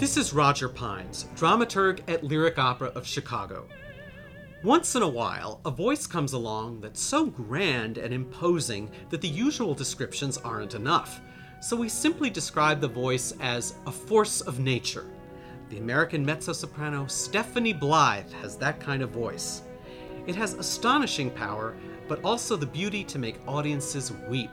This is Roger Pines, dramaturg at Lyric Opera of Chicago. Once in a while, a voice comes along that's so grand and imposing that the usual descriptions aren't enough. So we simply describe the voice as a force of nature. The American mezzo soprano Stephanie Blythe has that kind of voice. It has astonishing power, but also the beauty to make audiences weep.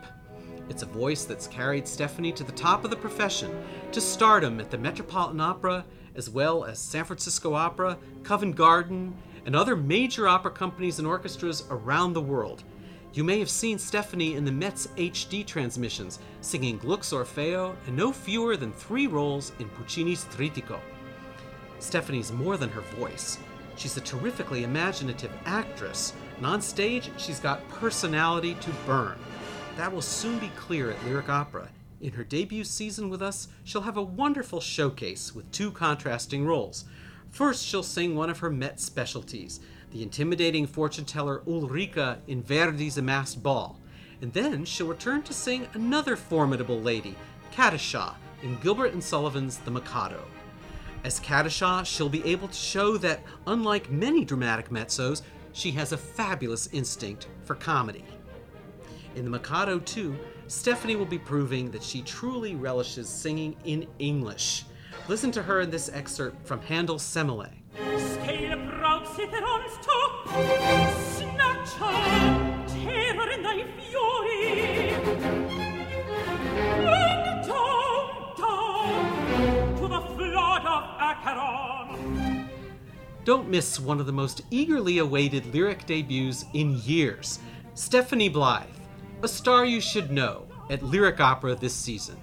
It's a voice that's carried Stephanie to the top of the profession, to stardom at the Metropolitan Opera, as well as San Francisco Opera, Covent Garden, and other major opera companies and orchestras around the world. You may have seen Stephanie in the Met's HD transmissions, singing Gluck's Orfeo and no fewer than three roles in Puccini's Trittico. Stephanie's more than her voice. She's a terrifically imaginative actress, and on stage, she's got personality to burn. That will soon be clear at Lyric Opera. In her debut season with us, she'll have a wonderful showcase with two contrasting roles. First, she'll sing one of her Met specialties, the intimidating fortune teller Ulrika in Verdi's A Masked Ball. And then she'll return to sing another formidable lady, Katisha, in Gilbert and Sullivan's The Mikado. As Katisha, she'll be able to show that, unlike many dramatic mezzos, she has a fabulous instinct for comedy. In The Mikado, too, Stephanie will be proving that she truly relishes singing in English. Listen to her in this excerpt from Handel's Semele. Don't miss one of the most eagerly awaited lyric debuts in years Stephanie Blythe, a star you should know at Lyric Opera this season.